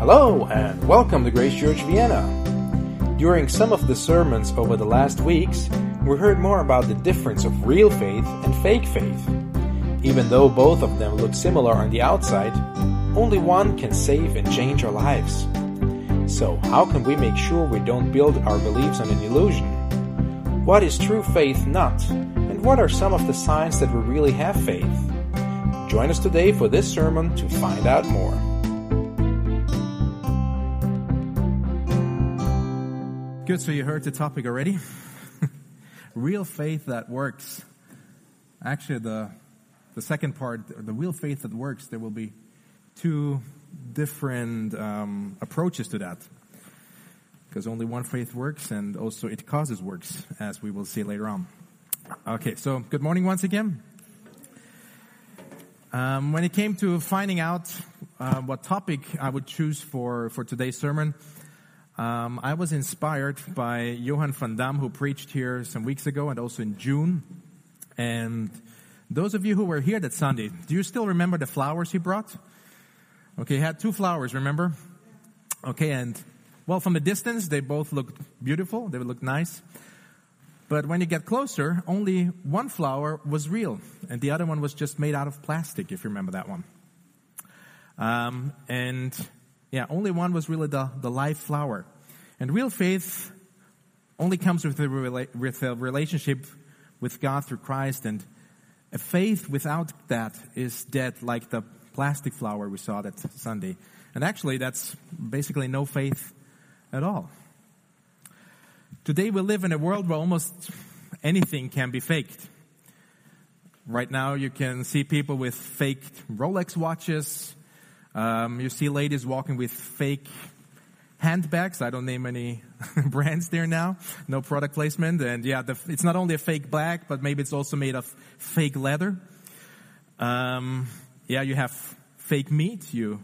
Hello, and welcome to Grace Church Vienna. During some of the sermons over the last weeks, we heard more about the difference of real faith and fake faith. Even though both of them look similar on the outside, only one can save and change our lives. So, how can we make sure we don't build our beliefs on an illusion? What is true faith not? And what are some of the signs that we really have faith? Join us today for this sermon to find out more. Good, so you heard the topic already. real faith that works. Actually, the, the second part, the real faith that works, there will be two different um, approaches to that. Because only one faith works, and also it causes works, as we will see later on. Okay, so good morning once again. Um, when it came to finding out uh, what topic I would choose for, for today's sermon, um, I was inspired by Johan van Dam, who preached here some weeks ago and also in June. And those of you who were here that Sunday, do you still remember the flowers he brought? Okay, he had two flowers, remember? Okay, and well, from a distance, they both looked beautiful, they looked nice. But when you get closer, only one flower was real, and the other one was just made out of plastic, if you remember that one. Um, and yeah, only one was really the, the live flower. And real faith only comes with a, rela- with a relationship with God through Christ, and a faith without that is dead, like the plastic flower we saw that Sunday. And actually, that's basically no faith at all. Today we live in a world where almost anything can be faked. Right now you can see people with faked Rolex watches. Um, you see ladies walking with fake handbags. I don't name any brands there now. No product placement. And yeah, the, it's not only a fake bag, but maybe it's also made of fake leather. Um, yeah, you have fake meat. You,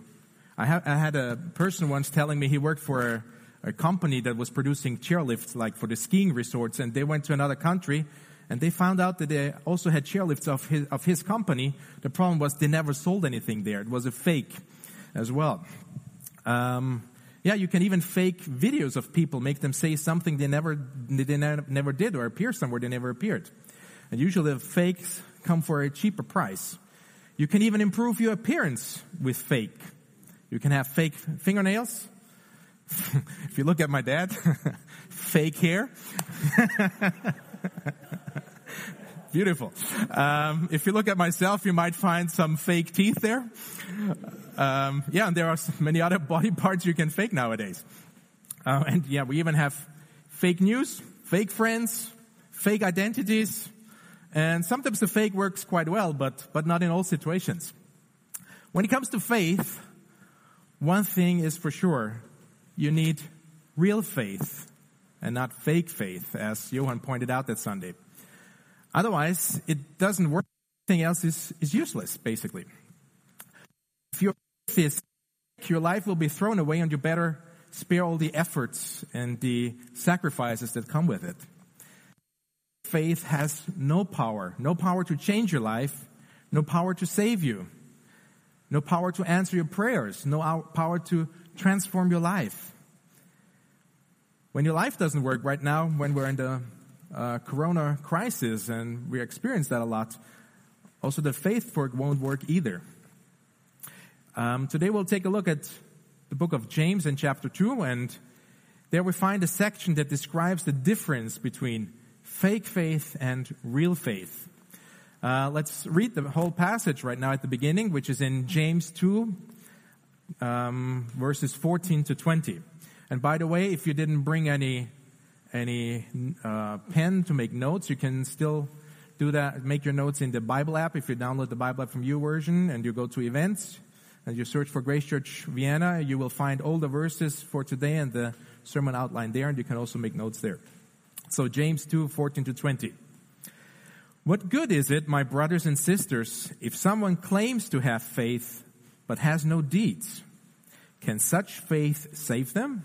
I, ha- I had a person once telling me he worked for a, a company that was producing chairlifts like for the skiing resorts and they went to another country and they found out that they also had chairlifts of his, of his company. The problem was they never sold anything there. It was a fake as well. Um, yeah, you can even fake videos of people, make them say something they never, they never did or appear somewhere they never appeared. And usually the fakes come for a cheaper price. You can even improve your appearance with fake. You can have fake fingernails, if you look at my dad, fake hair. Beautiful. Um, if you look at myself, you might find some fake teeth there. Um, yeah, and there are many other body parts you can fake nowadays. Uh, and yeah, we even have fake news, fake friends, fake identities, and sometimes the fake works quite well, but, but not in all situations. When it comes to faith, one thing is for sure you need real faith and not fake faith, as Johan pointed out that Sunday. Otherwise, it doesn't work. Everything else is, is useless, basically. If your faith is your life will be thrown away and you better spare all the efforts and the sacrifices that come with it. Faith has no power, no power to change your life, no power to save you, no power to answer your prayers, no power to transform your life. When your life doesn't work right now, when we're in the uh, corona crisis and we experience that a lot, also the faith work won't work either. Um, today we'll take a look at the book of James in chapter 2 and there we find a section that describes the difference between fake faith and real faith. Uh, let's read the whole passage right now at the beginning, which is in James 2, um, verses 14 to 20. And by the way, if you didn't bring any any uh, pen to make notes, you can still do that. Make your notes in the Bible app. If you download the Bible app from YouVersion and you go to events and you search for Grace Church Vienna, you will find all the verses for today and the sermon outline there, and you can also make notes there. So James 2, 14 to 20. What good is it, my brothers and sisters, if someone claims to have faith but has no deeds? Can such faith save them?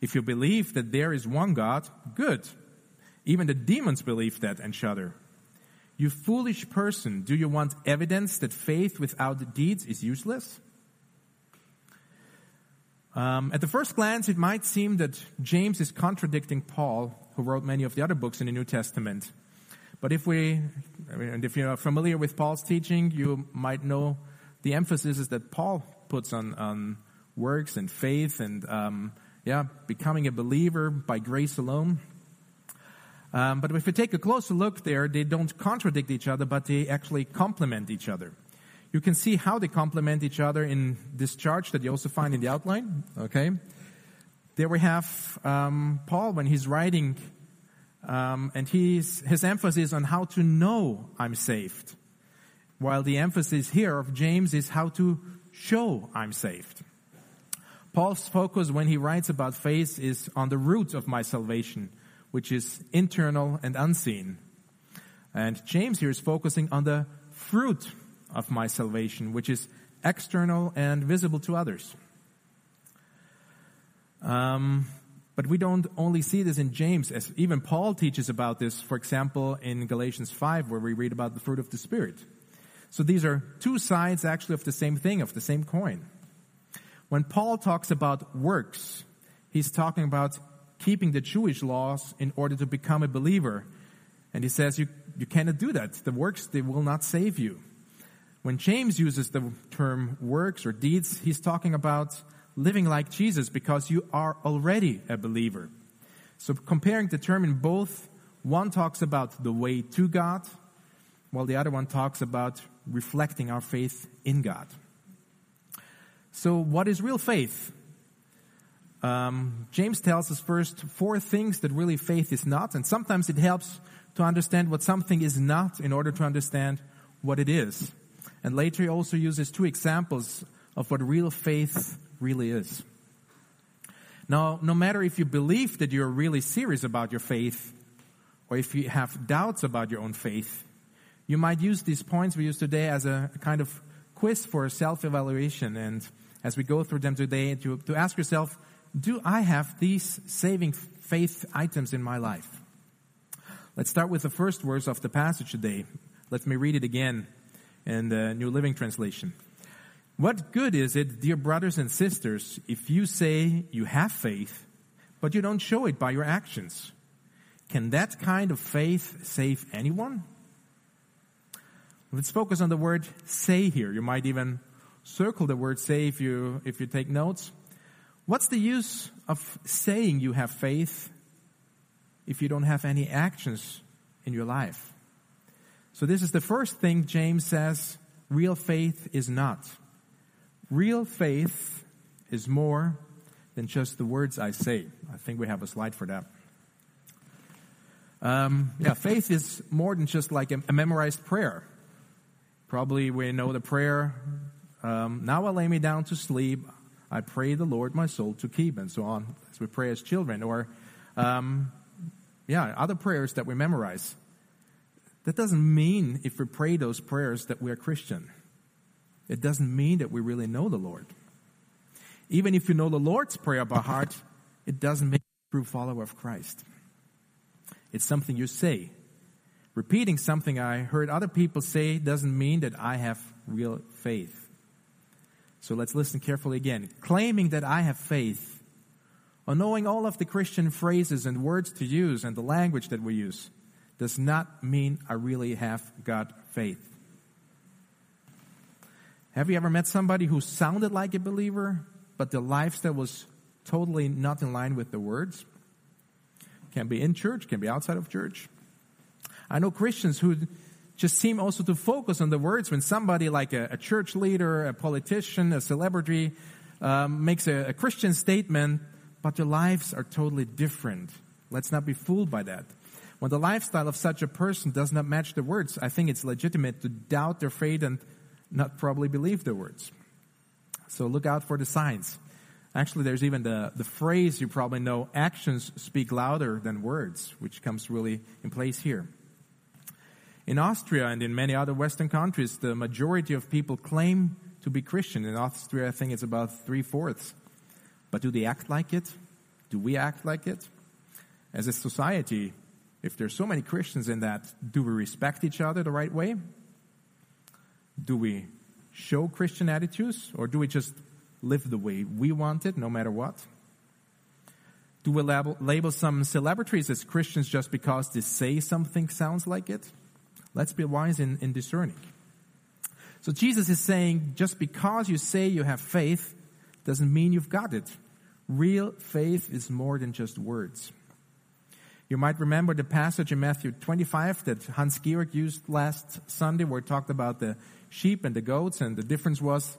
If you believe that there is one God, good. Even the demons believe that and shudder. You foolish person, do you want evidence that faith without deeds is useless? Um, at the first glance, it might seem that James is contradicting Paul, who wrote many of the other books in the New Testament. But if we, and if you're familiar with Paul's teaching, you might know the emphasis is that Paul puts on, on works and faith and, um, yeah, becoming a believer by grace alone. Um, but if we take a closer look there, they don't contradict each other, but they actually complement each other. You can see how they complement each other in this chart that you also find in the outline. Okay, there we have um, Paul when he's writing, um, and he's, his emphasis on how to know I'm saved, while the emphasis here of James is how to show I'm saved. Paul's focus when he writes about faith is on the root of my salvation, which is internal and unseen. And James here is focusing on the fruit of my salvation, which is external and visible to others. Um, but we don't only see this in James, as even Paul teaches about this, for example, in Galatians 5, where we read about the fruit of the Spirit. So these are two sides actually of the same thing, of the same coin. When Paul talks about works, he's talking about keeping the Jewish laws in order to become a believer. And he says you, you cannot do that. The works, they will not save you. When James uses the term works or deeds, he's talking about living like Jesus because you are already a believer. So comparing the term in both, one talks about the way to God, while the other one talks about reflecting our faith in God. So what is real faith? Um, James tells us first four things that really faith is not, and sometimes it helps to understand what something is not in order to understand what it is. And later he also uses two examples of what real faith really is. Now, no matter if you believe that you're really serious about your faith, or if you have doubts about your own faith, you might use these points we use today as a kind of quiz for self-evaluation. And as we go through them today, to, to ask yourself, do I have these saving faith items in my life? Let's start with the first verse of the passage today. Let me read it again in the New Living Translation. What good is it, dear brothers and sisters, if you say you have faith, but you don't show it by your actions? Can that kind of faith save anyone? Let's focus on the word say here. You might even circle the word say if you, if you take notes. What's the use of saying you have faith if you don't have any actions in your life? So this is the first thing James says real faith is not. Real faith is more than just the words I say. I think we have a slide for that. Um, yeah, faith is more than just like a, a memorized prayer. Probably we know the prayer, um, now I lay me down to sleep. I pray the Lord my soul to keep, and so on, as we pray as children. Or, um, yeah, other prayers that we memorize. That doesn't mean if we pray those prayers that we are Christian. It doesn't mean that we really know the Lord. Even if you know the Lord's Prayer by heart, it doesn't make you a true follower of Christ. It's something you say. Repeating something I heard other people say doesn't mean that I have real faith. So let's listen carefully again. Claiming that I have faith, or knowing all of the Christian phrases and words to use and the language that we use, does not mean I really have got faith. Have you ever met somebody who sounded like a believer, but their lifestyle was totally not in line with the words? Can be in church, can be outside of church. I know Christians who just seem also to focus on the words when somebody like a, a church leader, a politician, a celebrity um, makes a, a Christian statement, but their lives are totally different. Let's not be fooled by that. When the lifestyle of such a person does not match the words, I think it's legitimate to doubt their faith and not probably believe the words. So look out for the signs. Actually, there's even the, the phrase you probably know actions speak louder than words, which comes really in place here. In Austria and in many other Western countries, the majority of people claim to be Christian. In Austria, I think it's about three fourths. But do they act like it? Do we act like it? As a society, if there's so many Christians in that, do we respect each other the right way? Do we show Christian attitudes or do we just live the way we want it no matter what? Do we label, label some celebrities as Christians just because they say something sounds like it? Let's be wise in, in discerning. So Jesus is saying just because you say you have faith doesn't mean you've got it. Real faith is more than just words. You might remember the passage in Matthew 25 that Hans Georg used last Sunday where it talked about the sheep and the goats and the difference was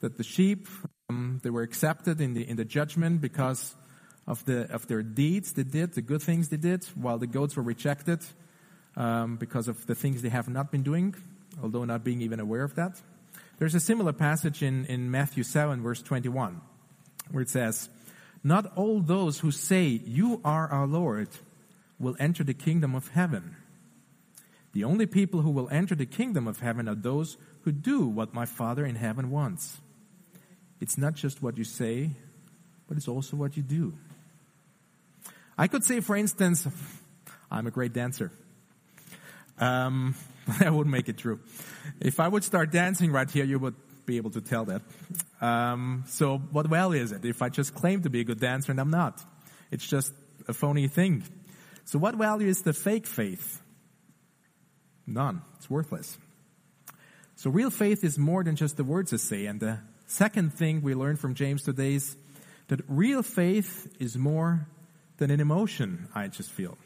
that the sheep, um, they were accepted in the, in the judgment because of the, of their deeds they did, the good things they did, while the goats were rejected, um, because of the things they have not been doing, although not being even aware of that. There's a similar passage in, in Matthew 7 verse 21 where it says, not all those who say, you are our Lord, will enter the kingdom of heaven. The only people who will enter the kingdom of heaven are those who do what my Father in heaven wants. It's not just what you say, but it's also what you do. I could say, for instance, I'm a great dancer. Um, that would make it true. If I would start dancing right here, you would be able to tell that. Um, so what well is it if I just claim to be a good dancer and I'm not? It's just a phony thing. So what value is the fake faith? None. It's worthless. So real faith is more than just the words to say. And the second thing we learned from James today is that real faith is more than an emotion I just feel.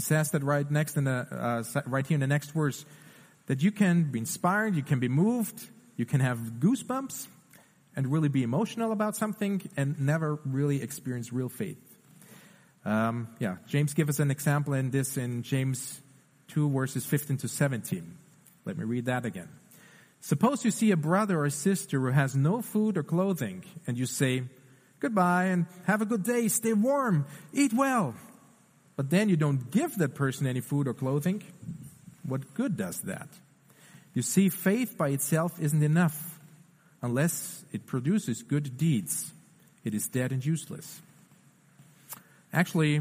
He says that right next in the, uh, right here in the next verse, that you can be inspired, you can be moved, you can have goosebumps, and really be emotional about something and never really experience real faith. Um, yeah, James gives us an example in this in James 2 verses 15 to 17. Let me read that again. Suppose you see a brother or sister who has no food or clothing and you say, goodbye and have a good day, stay warm, eat well. But then you don't give that person any food or clothing. What good does that? You see, faith by itself isn't enough unless it produces good deeds. It is dead and useless. Actually,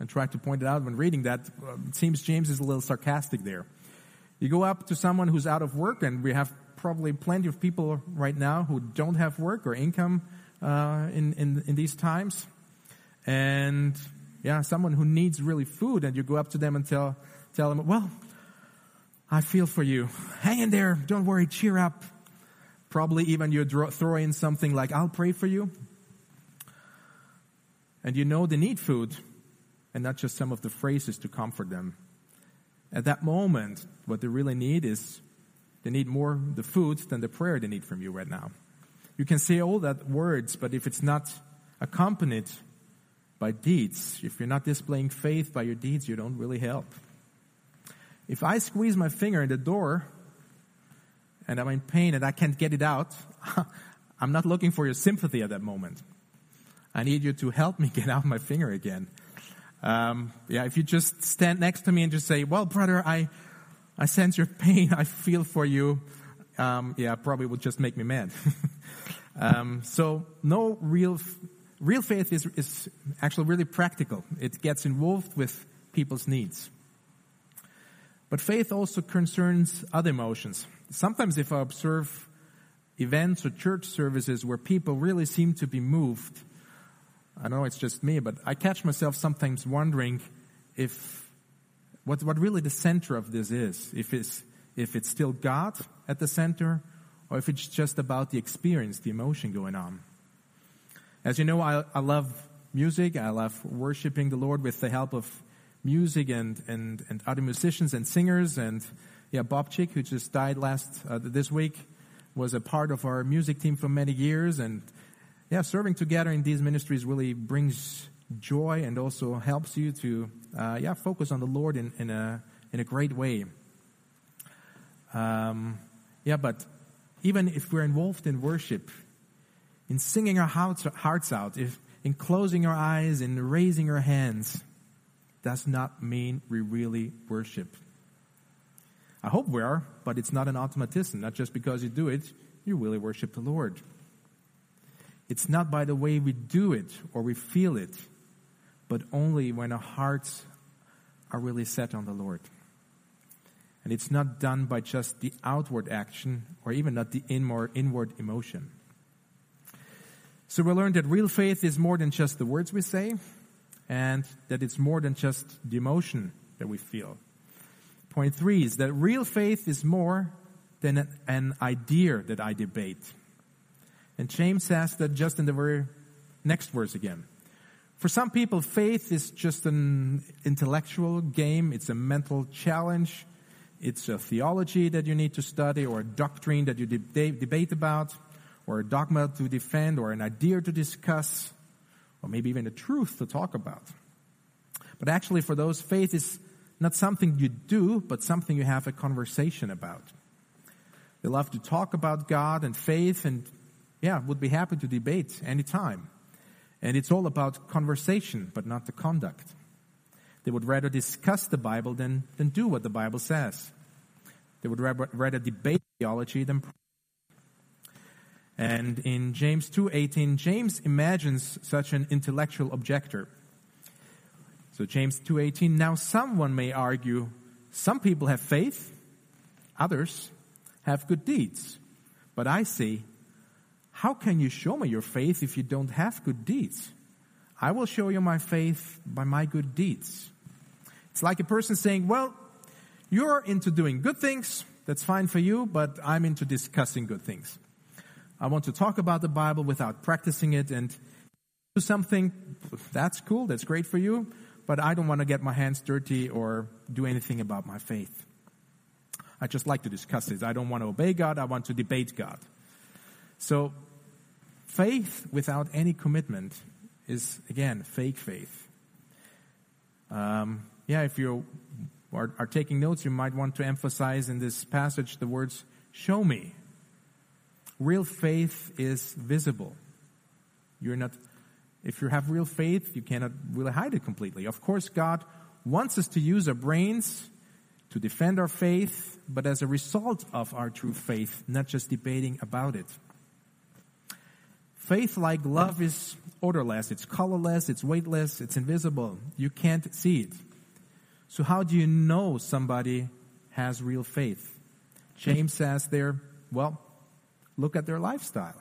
I tried to point it out when reading that, uh, it seems James is a little sarcastic there. You go up to someone who's out of work, and we have probably plenty of people right now who don't have work or income uh, in, in, in these times. And yeah, someone who needs really food, and you go up to them and tell, tell them, well, I feel for you. Hang in there. Don't worry. Cheer up. Probably even you throw in something like, I'll pray for you and you know they need food and not just some of the phrases to comfort them. At that moment, what they really need is they need more the food than the prayer they need from you right now. You can say all that words, but if it's not accompanied by deeds, if you're not displaying faith by your deeds, you don't really help. If I squeeze my finger in the door and I'm in pain and I can't get it out, I'm not looking for your sympathy at that moment. I need you to help me get out my finger again. Um, yeah, if you just stand next to me and just say, well, brother, I, I sense your pain. I feel for you. Um, yeah, probably would just make me mad. um, so no real, real faith is, is actually really practical. It gets involved with people's needs. But faith also concerns other emotions. Sometimes if I observe events or church services where people really seem to be moved I know it's just me, but I catch myself sometimes wondering if what, what really the center of this is. If it's, if it's still God at the center, or if it's just about the experience, the emotion going on. As you know, I, I love music. I love worshiping the Lord with the help of music and, and, and other musicians and singers. And yeah, Bob Chick, who just died last, uh, this week, was a part of our music team for many years. And yeah, serving together in these ministries really brings joy and also helps you to, uh, yeah, focus on the Lord in, in a, in a great way. Um, yeah, but even if we're involved in worship, in singing our hearts out, if in closing our eyes and raising our hands, does not mean we really worship. I hope we are, but it's not an automatism. Not just because you do it, you really worship the Lord. It's not by the way we do it or we feel it, but only when our hearts are really set on the Lord. And it's not done by just the outward action or even not the inward emotion. So we learned that real faith is more than just the words we say, and that it's more than just the emotion that we feel. Point three is that real faith is more than an idea that I debate. And James says that just in the very next verse again. For some people, faith is just an intellectual game. It's a mental challenge. It's a theology that you need to study or a doctrine that you debate about or a dogma to defend or an idea to discuss or maybe even a truth to talk about. But actually for those, faith is not something you do, but something you have a conversation about. They love to talk about God and faith and yeah, would be happy to debate anytime. And it's all about conversation, but not the conduct. They would rather discuss the Bible than, than do what the Bible says. They would rather, rather debate theology than and in James 2:18 James imagines such an intellectual objector. So James 2:18 now someone may argue some people have faith others have good deeds but I say how can you show me your faith if you don't have good deeds? I will show you my faith by my good deeds. It's like a person saying, well, you're into doing good things. That's fine for you, but I'm into discussing good things. I want to talk about the Bible without practicing it and do something. That's cool. That's great for you. But I don't want to get my hands dirty or do anything about my faith. I just like to discuss it. I don't want to obey God. I want to debate God. So Faith without any commitment is, again, fake faith. Um, yeah, if you are, are taking notes, you might want to emphasize in this passage the words, show me. Real faith is visible. You're not, if you have real faith, you cannot really hide it completely. Of course, God wants us to use our brains to defend our faith, but as a result of our true faith, not just debating about it. Faith, like love, is odorless, it's colorless, it's weightless, it's invisible. You can't see it. So, how do you know somebody has real faith? James says there, well, look at their lifestyle.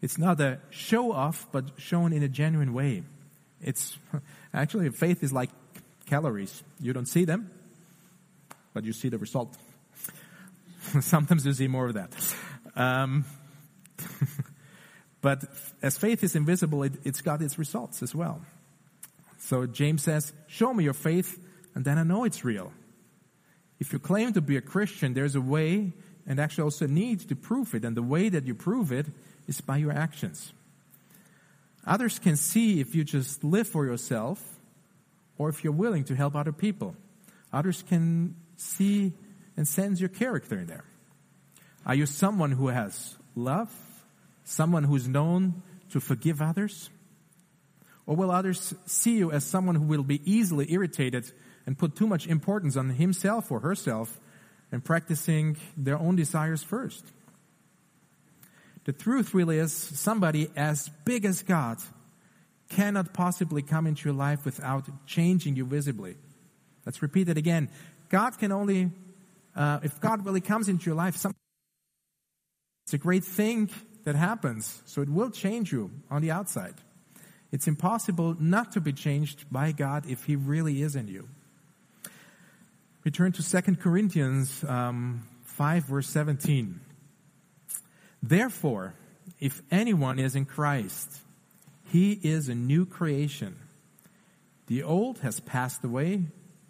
It's not a show off, but shown in a genuine way. It's actually faith is like calories. You don't see them, but you see the result. Sometimes you see more of that. Um, but as faith is invisible, it, it's got its results as well. So James says, show me your faith and then I know it's real. If you claim to be a Christian, there's a way and actually also need to prove it. And the way that you prove it is by your actions. Others can see if you just live for yourself or if you're willing to help other people. Others can see and sense your character in there. Are you someone who has love, someone who's known to forgive others? Or will others see you as someone who will be easily irritated and put too much importance on himself or herself and practicing their own desires first? The truth really is somebody as big as God cannot possibly come into your life without changing you visibly. Let's repeat it again. God can only, uh, if God really comes into your life, some, it's a great thing that happens, so it will change you on the outside. It's impossible not to be changed by God if He really is in you. We turn to 2 Corinthians um, 5, verse 17. Therefore, if anyone is in Christ, he is a new creation. The old has passed away.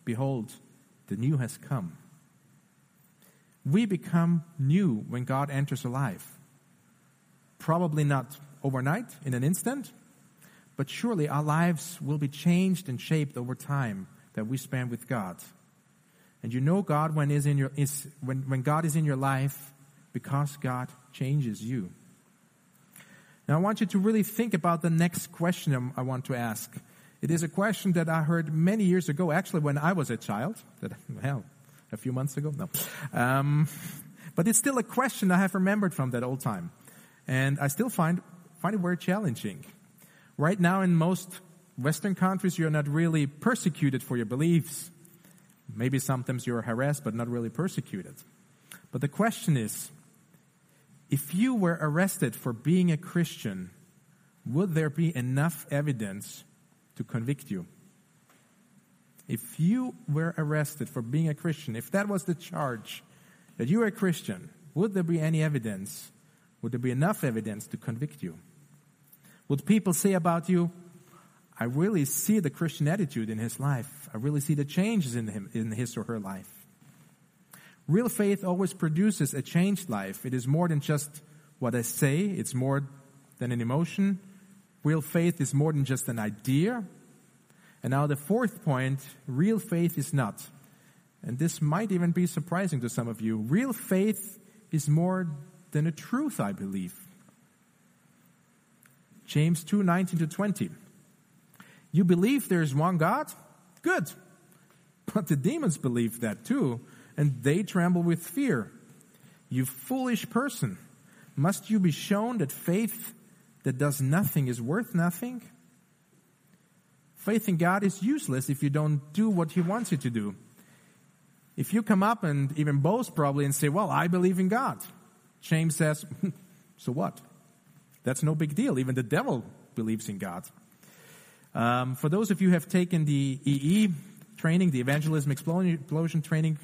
Behold, the new has come. We become new when God enters our life. Probably not overnight, in an instant, but surely our lives will be changed and shaped over time that we spend with God. And you know God when is in your is when, when God is in your life because God changes you. Now I want you to really think about the next question I want to ask. It is a question that I heard many years ago, actually when I was a child. That, well, a few months ago? No. Um, but it's still a question I have remembered from that old time. And I still find, find it very challenging. Right now in most Western countries, you're not really persecuted for your beliefs. Maybe sometimes you're harassed, but not really persecuted. But the question is, if you were arrested for being a Christian, would there be enough evidence to convict you? If you were arrested for being a Christian, if that was the charge, that you were a Christian, would there be any evidence? Would there be enough evidence to convict you? Would people say about you, I really see the Christian attitude in his life. I really see the changes in him, in his or her life. Real faith always produces a changed life. It is more than just what I say. It's more than an emotion. Real faith is more than just an idea. And now the fourth point, real faith is not. And this might even be surprising to some of you. Real faith is more than a truth, I believe. James 2, 19 to 20. You believe there is one God? Good. But the demons believe that too and they tremble with fear. You foolish person, must you be shown that faith that does nothing is worth nothing? Faith in God is useless if you don't do what He wants you to do. If you come up and even boast probably and say, well, I believe in God. James says, so what? That's no big deal. Even the devil believes in God. Um, for those of you who have taken the EE training, the evangelism explosion training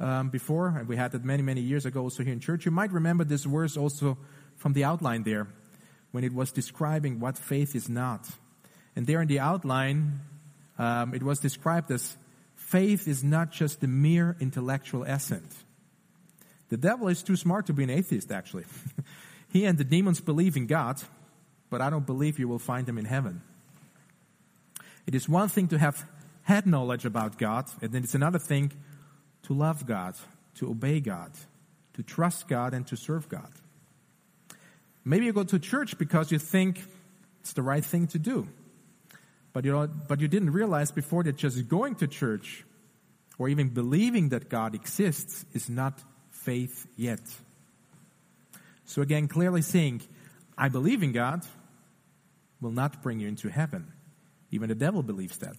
um, before, and we had that many, many years ago also here in church. You might remember this verse also from the outline there, when it was describing what faith is not. And there in the outline, um, it was described as faith is not just the mere intellectual assent. The devil is too smart to be an atheist, actually. he and the demons believe in God, but I don't believe you will find them in heaven. It is one thing to have had knowledge about God, and then it's another thing to love God, to obey God, to trust God, and to serve God. Maybe you go to church because you think it's the right thing to do. But you, know, but you didn't realize before that just going to church or even believing that God exists is not faith yet. So again, clearly saying, I believe in God will not bring you into heaven. Even the devil believes that.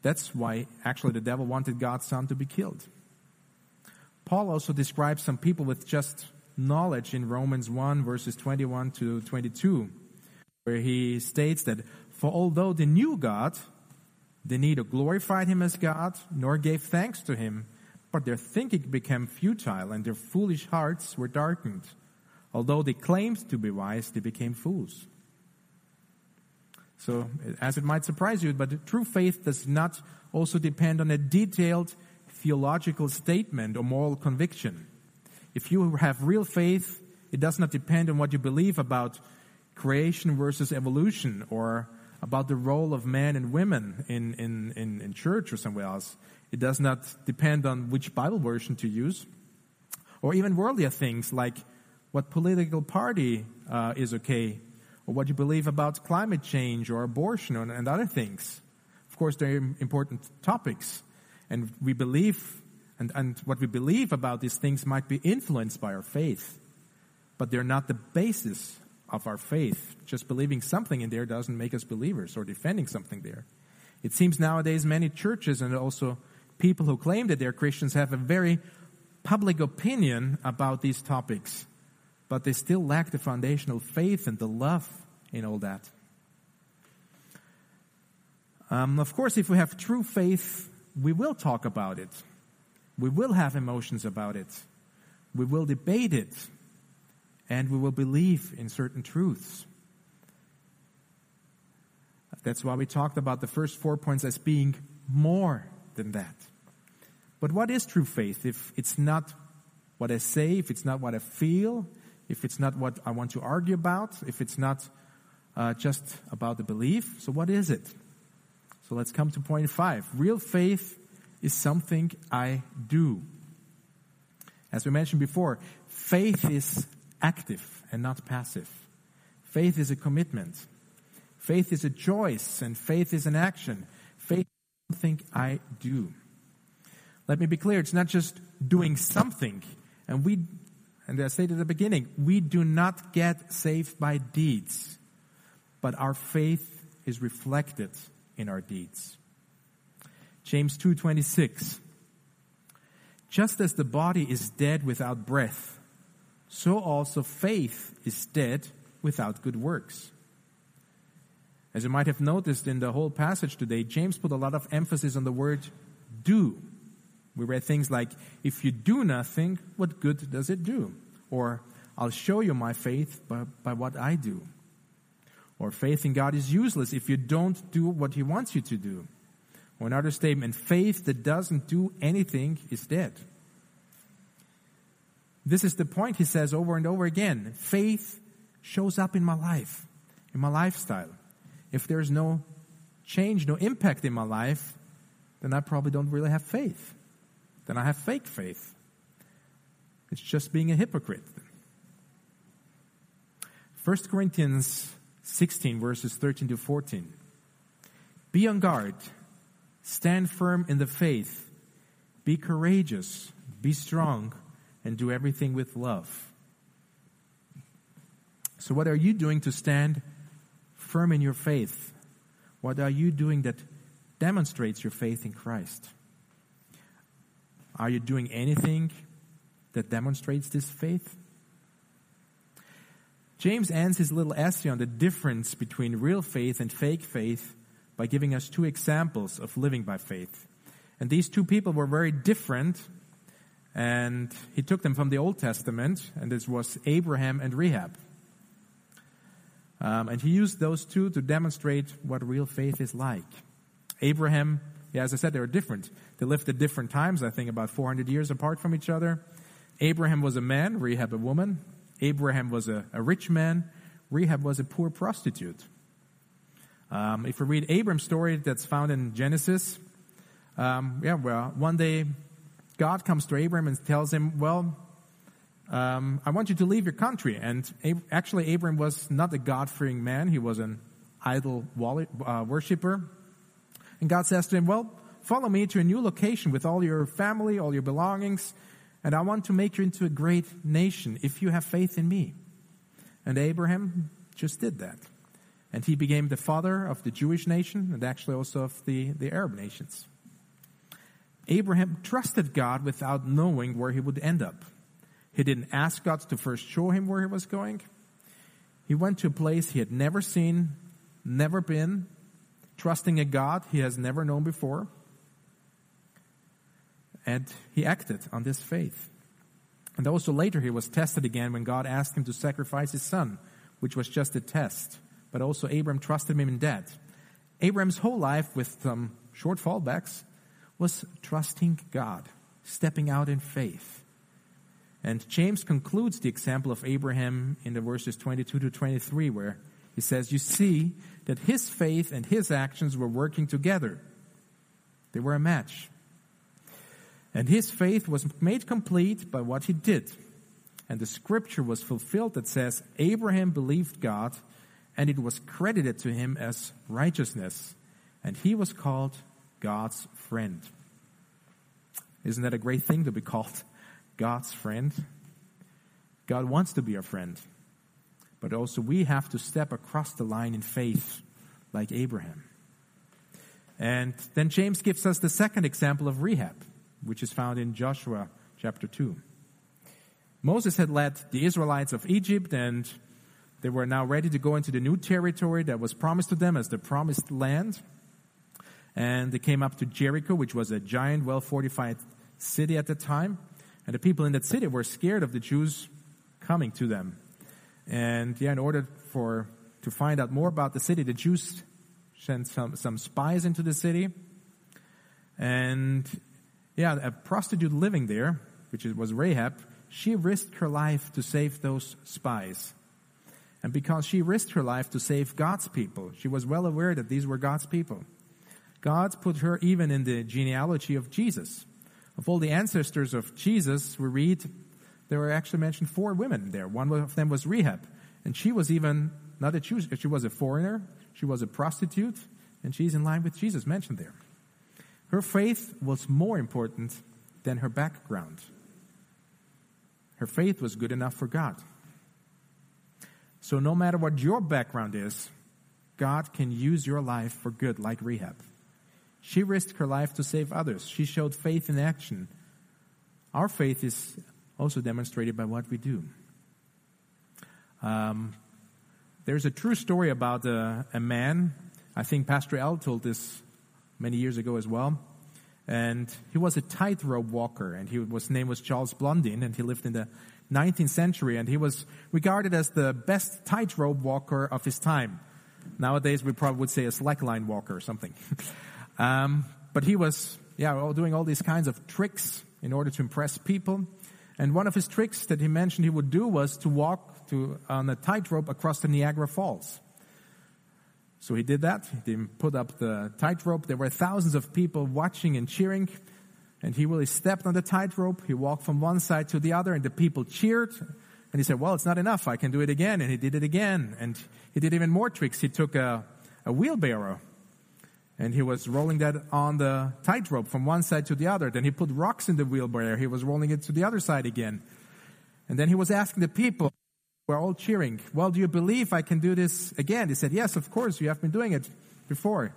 That's why actually the devil wanted God's son to be killed. Paul also describes some people with just knowledge in Romans 1 verses 21 to 22, where he states that, for although they knew God, they neither glorified him as God nor gave thanks to him, but their thinking became futile and their foolish hearts were darkened. Although they claimed to be wise, they became fools. So, as it might surprise you, but true faith does not also depend on a detailed theological statement or moral conviction. If you have real faith, it does not depend on what you believe about creation versus evolution or about the role of men and women in, in, in, in church or somewhere else. It does not depend on which Bible version to use or even worldlier things like what political party uh, is okay or what you believe about climate change or abortion and other things. Of course, they're important topics. And we believe, and, and what we believe about these things might be influenced by our faith. But they're not the basis of our faith. Just believing something in there doesn't make us believers or defending something there. It seems nowadays many churches and also people who claim that they're Christians have a very public opinion about these topics but they still lack the foundational faith and the love in all that. Um, of course, if we have true faith, we will talk about it. We will have emotions about it. We will debate it. And we will believe in certain truths. That's why we talked about the first four points as being more than that. But what is true faith if it's not what I say, if it's not what I feel, if it's not what I want to argue about, if it's not uh, just about the belief. So, what is it? So, let's come to point five. Real faith is something I do. As we mentioned before, faith is active and not passive. Faith is a commitment. Faith is a choice, and faith is an action. Faith is something I do. Let me be clear, it's not just doing something. And we, and I said at the beginning, we do not get saved by deeds, but our faith is reflected in our deeds. James 2:26 Just as the body is dead without breath, so also faith is dead without good works. As you might have noticed in the whole passage today, James put a lot of emphasis on the word do. We read things like, if you do nothing, what good does it do? Or, I'll show you my faith by, by what I do. Or, faith in God is useless if you don't do what He wants you to do. Or another statement, faith that doesn't do anything is dead. This is the point he says over and over again. Faith shows up in my life, in my lifestyle. If there's no change, no impact in my life, then I probably don't really have faith. Then I have fake faith. It's just being a hypocrite. 1 Corinthians 16, verses 13 to 14. Be on guard Stand firm in the faith. Be courageous. Be strong. And do everything with love. So, what are you doing to stand firm in your faith? What are you doing that demonstrates your faith in Christ? Are you doing anything that demonstrates this faith? James ends his little essay on the difference between real faith and fake faith by giving us two examples of living by faith. And these two people were very different, and he took them from the Old Testament, and this was Abraham and Rahab. Um, and he used those two to demonstrate what real faith is like. Abraham, yeah, as I said, they were different. They lived at different times, I think about 400 years apart from each other. Abraham was a man, Rahab a woman. Abraham was a, a rich man, Rahab was a poor prostitute. Um, if we read Abram's story that's found in Genesis, um, yeah, well, one day God comes to Abram and tells him, well, um, I want you to leave your country. And Ab- actually, Abram was not a God-fearing man. He was an idol uh, worshiper. And God says to him, well, follow me to a new location with all your family, all your belongings, and I want to make you into a great nation if you have faith in me. And Abraham just did that. And he became the father of the Jewish nation and actually also of the, the Arab nations. Abraham trusted God without knowing where he would end up. He didn't ask God to first show him where he was going. He went to a place he had never seen, never been, trusting a God he has never known before. And he acted on this faith. And also later he was tested again when God asked him to sacrifice his son, which was just a test but also Abram trusted him in that. Abram's whole life, with some short fallbacks, was trusting God, stepping out in faith. And James concludes the example of Abraham in the verses 22 to 23, where he says, You see that his faith and his actions were working together. They were a match. And his faith was made complete by what he did. And the scripture was fulfilled that says, Abraham believed God, and it was credited to him as righteousness, and he was called God's friend. Isn't that a great thing to be called God's friend? God wants to be our friend, but also we have to step across the line in faith like Abraham. And then James gives us the second example of Rahab, which is found in Joshua chapter 2. Moses had led the Israelites of Egypt and they were now ready to go into the new territory that was promised to them as the promised land. And they came up to Jericho, which was a giant, well fortified city at the time. And the people in that city were scared of the Jews coming to them. And yeah, in order for to find out more about the city, the Jews sent some, some spies into the city. And yeah, a prostitute living there, which was Rahab, she risked her life to save those spies. And because she risked her life to save God's people, she was well aware that these were God's people. God put her even in the genealogy of Jesus. Of all the ancestors of Jesus, we read there were actually mentioned four women there. One of them was Rahab, and she was even Not that she was, she was a foreigner, she was a prostitute, and she's in line with Jesus mentioned there. Her faith was more important than her background. Her faith was good enough for God. So no matter what your background is, God can use your life for good, like Rahab. She risked her life to save others. She showed faith in action. Our faith is also demonstrated by what we do. Um, there's a true story about a, a man. I think Pastor L told this many years ago as well. And he was a tightrope walker, and he was, his name was Charles Blondin, and he lived in the 19th century, and he was regarded as the best tightrope walker of his time. Nowadays, we probably would say a slackline walker or something. um, but he was, yeah, doing all these kinds of tricks in order to impress people. And one of his tricks that he mentioned he would do was to walk to, on a tightrope across the Niagara Falls. So he did that. He put up the tightrope. There were thousands of people watching and cheering. And he really stepped on the tightrope. He walked from one side to the other and the people cheered. And he said, well, it's not enough. I can do it again. And he did it again. And he did even more tricks. He took a, a wheelbarrow and he was rolling that on the tightrope from one side to the other. Then he put rocks in the wheelbarrow. He was rolling it to the other side again. And then he was asking the people, we're all cheering, well, do you believe I can do this again? He said, yes, of course. You have been doing it before.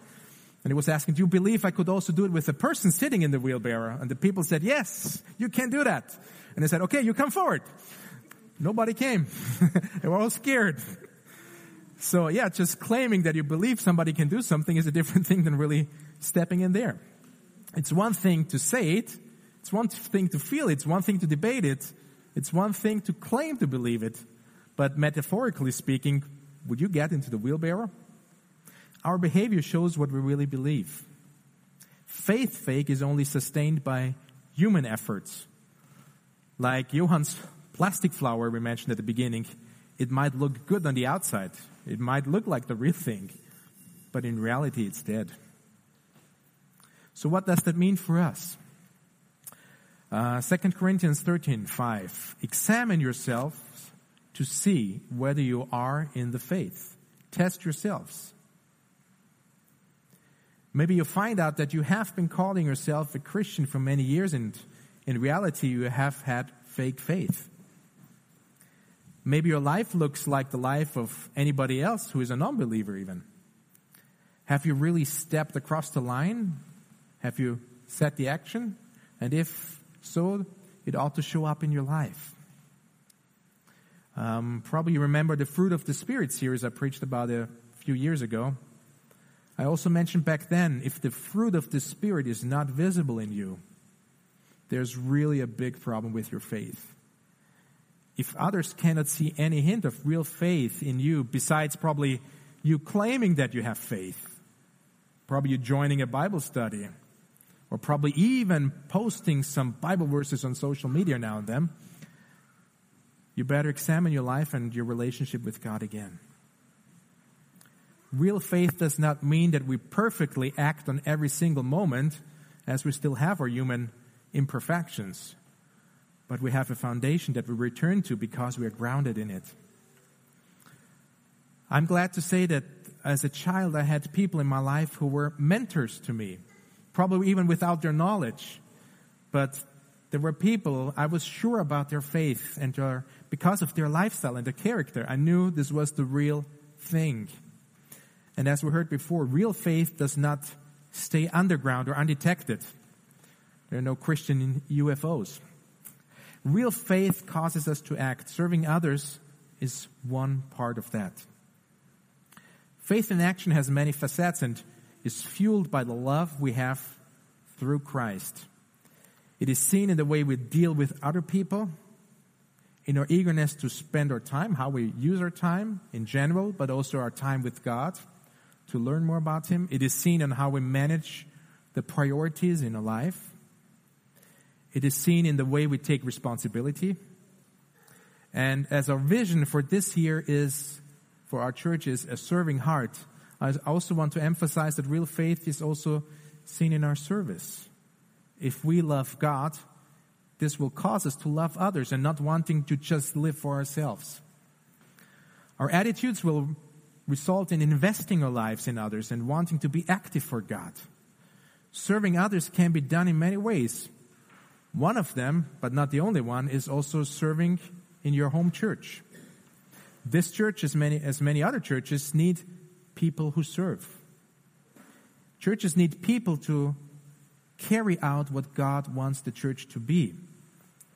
And he was asking, do you believe I could also do it with a person sitting in the wheelbarrow? And the people said, yes, you can do that. And they said, okay, you come forward. Nobody came. they were all scared. So yeah, just claiming that you believe somebody can do something is a different thing than really stepping in there. It's one thing to say it. It's one thing to feel it. It's one thing to debate it. It's one thing to claim to believe it. But metaphorically speaking, would you get into the wheelbarrow? Our behavior shows what we really believe. Faith fake is only sustained by human efforts. Like Johan's plastic flower we mentioned at the beginning, it might look good on the outside. It might look like the real thing, but in reality it's dead. So what does that mean for us? Uh, 2 Corinthians 13, 5. Examine yourselves to see whether you are in the faith. Test yourselves. Maybe you find out that you have been calling yourself a Christian for many years and in reality you have had fake faith. Maybe your life looks like the life of anybody else who is a non-believer even. Have you really stepped across the line? Have you set the action? And if so, it ought to show up in your life. Um, probably you remember the Fruit of the Spirit series I preached about a few years ago. I also mentioned back then, if the fruit of the Spirit is not visible in you, there's really a big problem with your faith. If others cannot see any hint of real faith in you, besides probably you claiming that you have faith, probably you joining a Bible study, or probably even posting some Bible verses on social media now and then, you better examine your life and your relationship with God again. Real faith does not mean that we perfectly act on every single moment as we still have our human imperfections. But we have a foundation that we return to because we are grounded in it. I'm glad to say that as a child, I had people in my life who were mentors to me, probably even without their knowledge. But there were people, I was sure about their faith and their, because of their lifestyle and their character. I knew this was the real thing. And as we heard before, real faith does not stay underground or undetected. There are no Christian UFOs. Real faith causes us to act. Serving others is one part of that. Faith in action has many facets and is fueled by the love we have through Christ. It is seen in the way we deal with other people, in our eagerness to spend our time, how we use our time in general, but also our time with God to learn more about Him. It is seen in how we manage the priorities in our life. It is seen in the way we take responsibility. And as our vision for this year is for our churches a serving heart, I also want to emphasize that real faith is also seen in our service. If we love God, this will cause us to love others and not wanting to just live for ourselves. Our attitudes will result in investing our lives in others and wanting to be active for God. Serving others can be done in many ways. One of them, but not the only one, is also serving in your home church. This church, as many, as many other churches, need people who serve. Churches need people to carry out what God wants the church to be.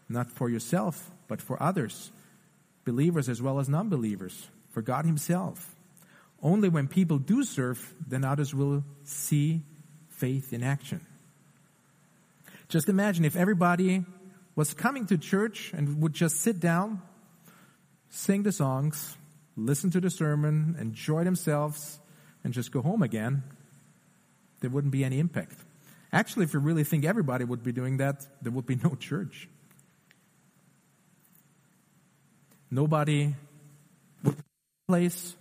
Not for yourself, but for others, believers as well as non believers, for God Himself. Only when people do serve, then others will see faith in action. Just imagine if everybody was coming to church and would just sit down, sing the songs, listen to the sermon, enjoy themselves, and just go home again. There wouldn't be any impact. Actually, if you really think everybody would be doing that, there would be no church. Nobody would place,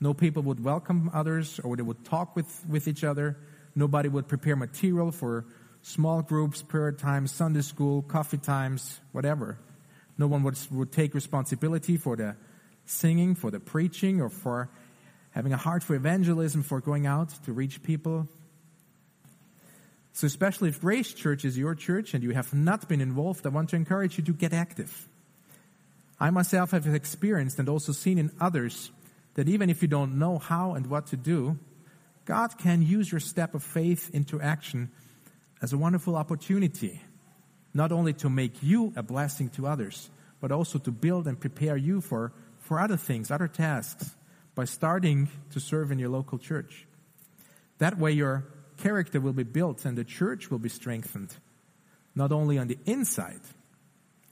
no people would welcome others or they would talk with, with each other. Nobody would prepare material for small groups, prayer times, Sunday school, coffee times, whatever. No one would, would take responsibility for the singing, for the preaching, or for having a heart for evangelism, for going out to reach people. So, especially if Grace Church is your church and you have not been involved, I want to encourage you to get active. I myself have experienced and also seen in others that even if you don't know how and what to do, God can use your step of faith into action as a wonderful opportunity, not only to make you a blessing to others, but also to build and prepare you for, for other things, other tasks, by starting to serve in your local church. That way, your character will be built and the church will be strengthened, not only on the inside.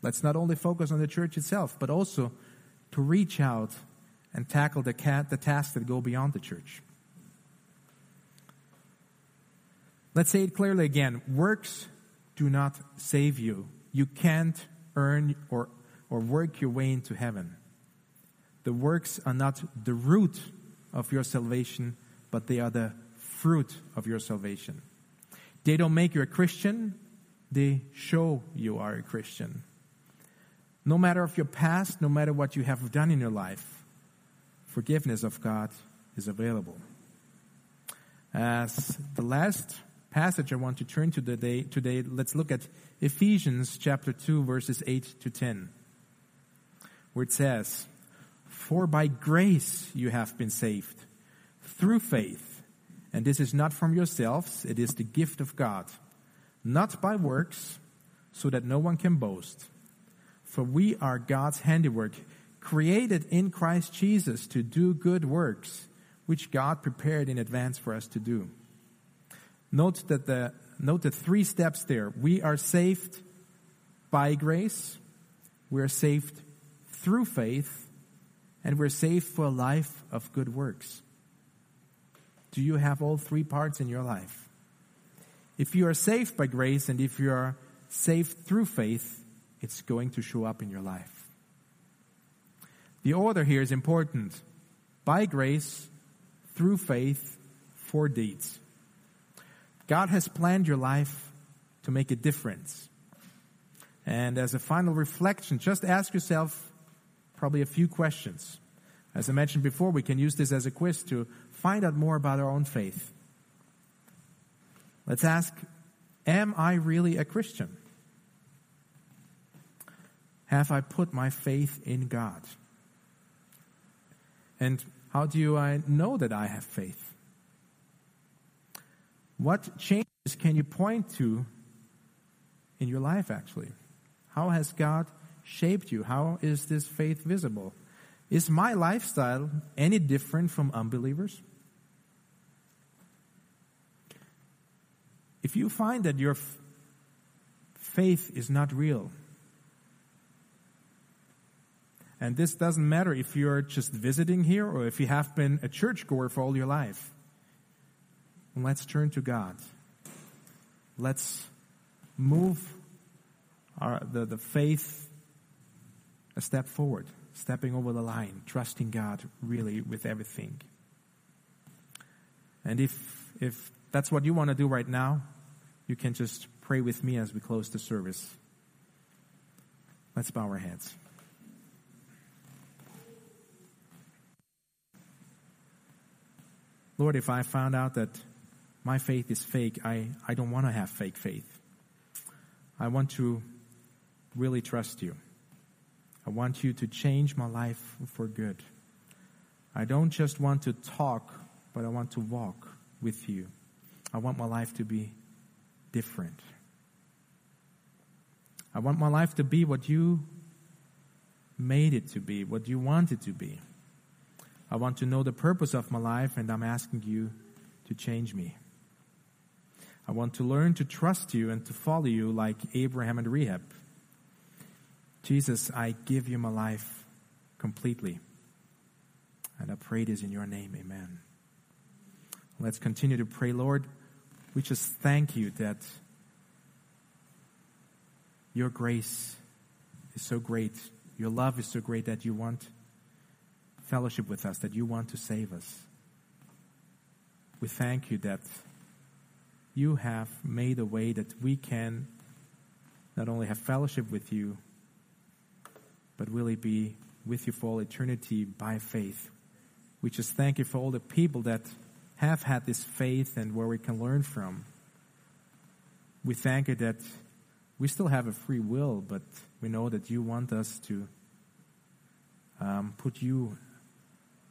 Let's not only focus on the church itself, but also to reach out and tackle the, the tasks that go beyond the church. Let's say it clearly again. Works do not save you. You can't earn or, or work your way into heaven. The works are not the root of your salvation, but they are the fruit of your salvation. They don't make you a Christian, they show you are a Christian. No matter of your past, no matter what you have done in your life, forgiveness of God is available. As the last passage I want to turn to today, today, let's look at Ephesians chapter 2 verses 8 to 10, where it says, For by grace you have been saved, through faith, and this is not from yourselves, it is the gift of God, not by works, so that no one can boast. For we are God's handiwork, created in Christ Jesus to do good works, which God prepared in advance for us to do. Note that the, note the three steps there. We are saved by grace. We are saved through faith and we're saved for a life of good works. Do you have all three parts in your life? If you are saved by grace and if you are saved through faith, it's going to show up in your life. The order here is important. By grace, through faith, for deeds. God has planned your life to make a difference. And as a final reflection, just ask yourself probably a few questions. As I mentioned before, we can use this as a quiz to find out more about our own faith. Let's ask, am I really a Christian? Have I put my faith in God? And how do I know that I have faith? What changes can you point to in your life, actually? How has God shaped you? How is this faith visible? Is my lifestyle any different from unbelievers? If you find that your f- faith is not real, and this doesn't matter if you're just visiting here or if you have been a churchgoer for all your life. Let's turn to God. Let's move our, the, the faith a step forward, stepping over the line, trusting God really with everything. And if, if that's what you want to do right now, you can just pray with me as we close the service. Let's bow our heads. Lord, if I found out that my faith is fake, I, I don't want to have fake faith. I want to really trust you. I want you to change my life for good. I don't just want to talk, but I want to walk with you. I want my life to be different. I want my life to be what you made it to be, what you want it to be. I want to know the purpose of my life, and I'm asking you to change me. I want to learn to trust you and to follow you like Abraham and Rahab. Jesus, I give you my life completely. And I pray this in your name. Amen. Let's continue to pray, Lord. We just thank you that your grace is so great. Your love is so great that you want fellowship with us, that you want to save us. We thank you that you have made a way that we can not only have fellowship with you, but really be with you for all eternity by faith. We just thank you for all the people that have had this faith and where we can learn from. We thank you that we still have a free will, but we know that you want us to um, put you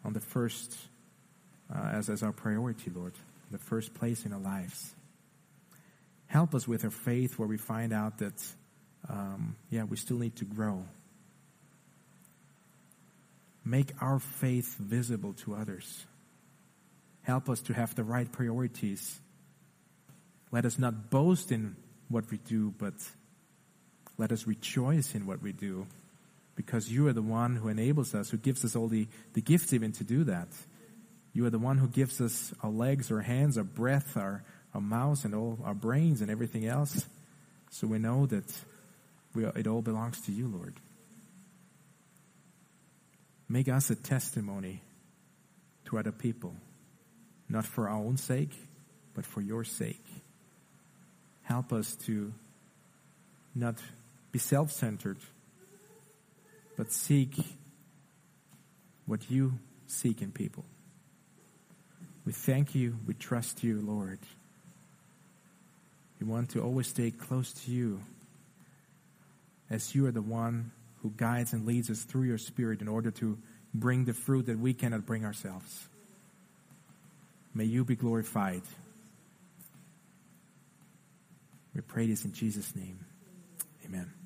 on the first, uh, as, as our priority, Lord, the first place in our lives. Help us with our faith where we find out that, um, yeah, we still need to grow. Make our faith visible to others. Help us to have the right priorities. Let us not boast in what we do, but let us rejoice in what we do because you are the one who enables us, who gives us all the, the gifts even to do that. You are the one who gives us our legs, our hands, our breath, our, our mouths, and all our brains and everything else. So we know that we are, it all belongs to you, Lord. Make us a testimony to other people, not for our own sake, but for your sake. Help us to not be self centered, but seek what you seek in people. We thank you, we trust you, Lord. We want to always stay close to you as you are the one who guides and leads us through your Spirit in order to bring the fruit that we cannot bring ourselves. May you be glorified. We pray this in Jesus' name. Amen.